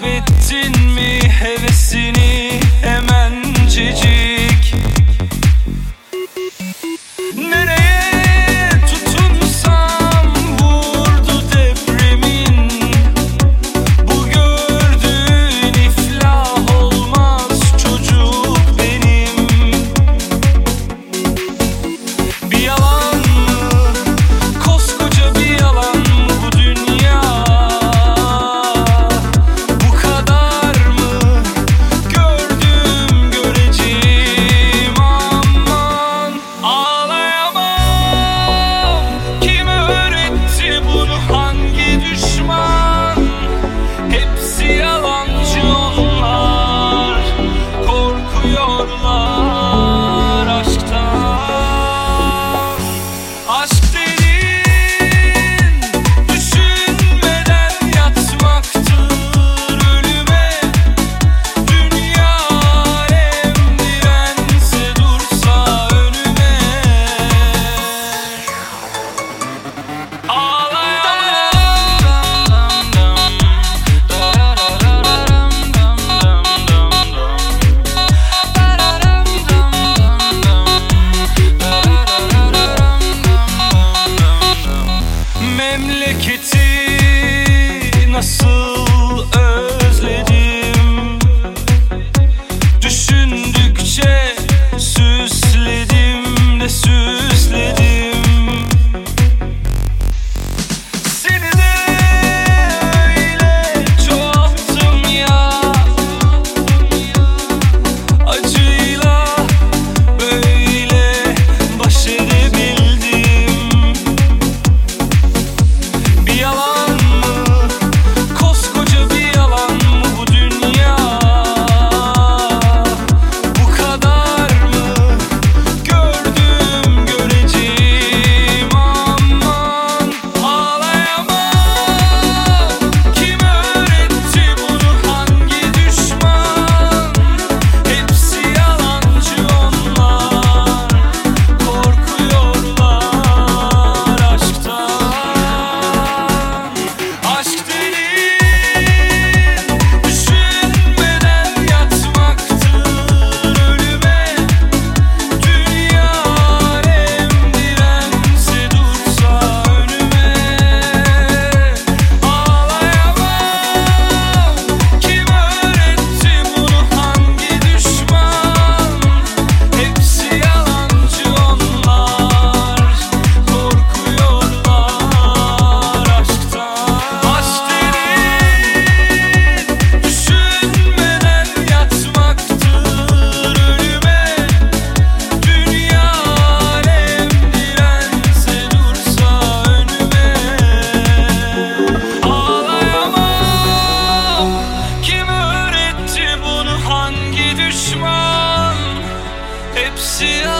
Kaybettin 是 bunu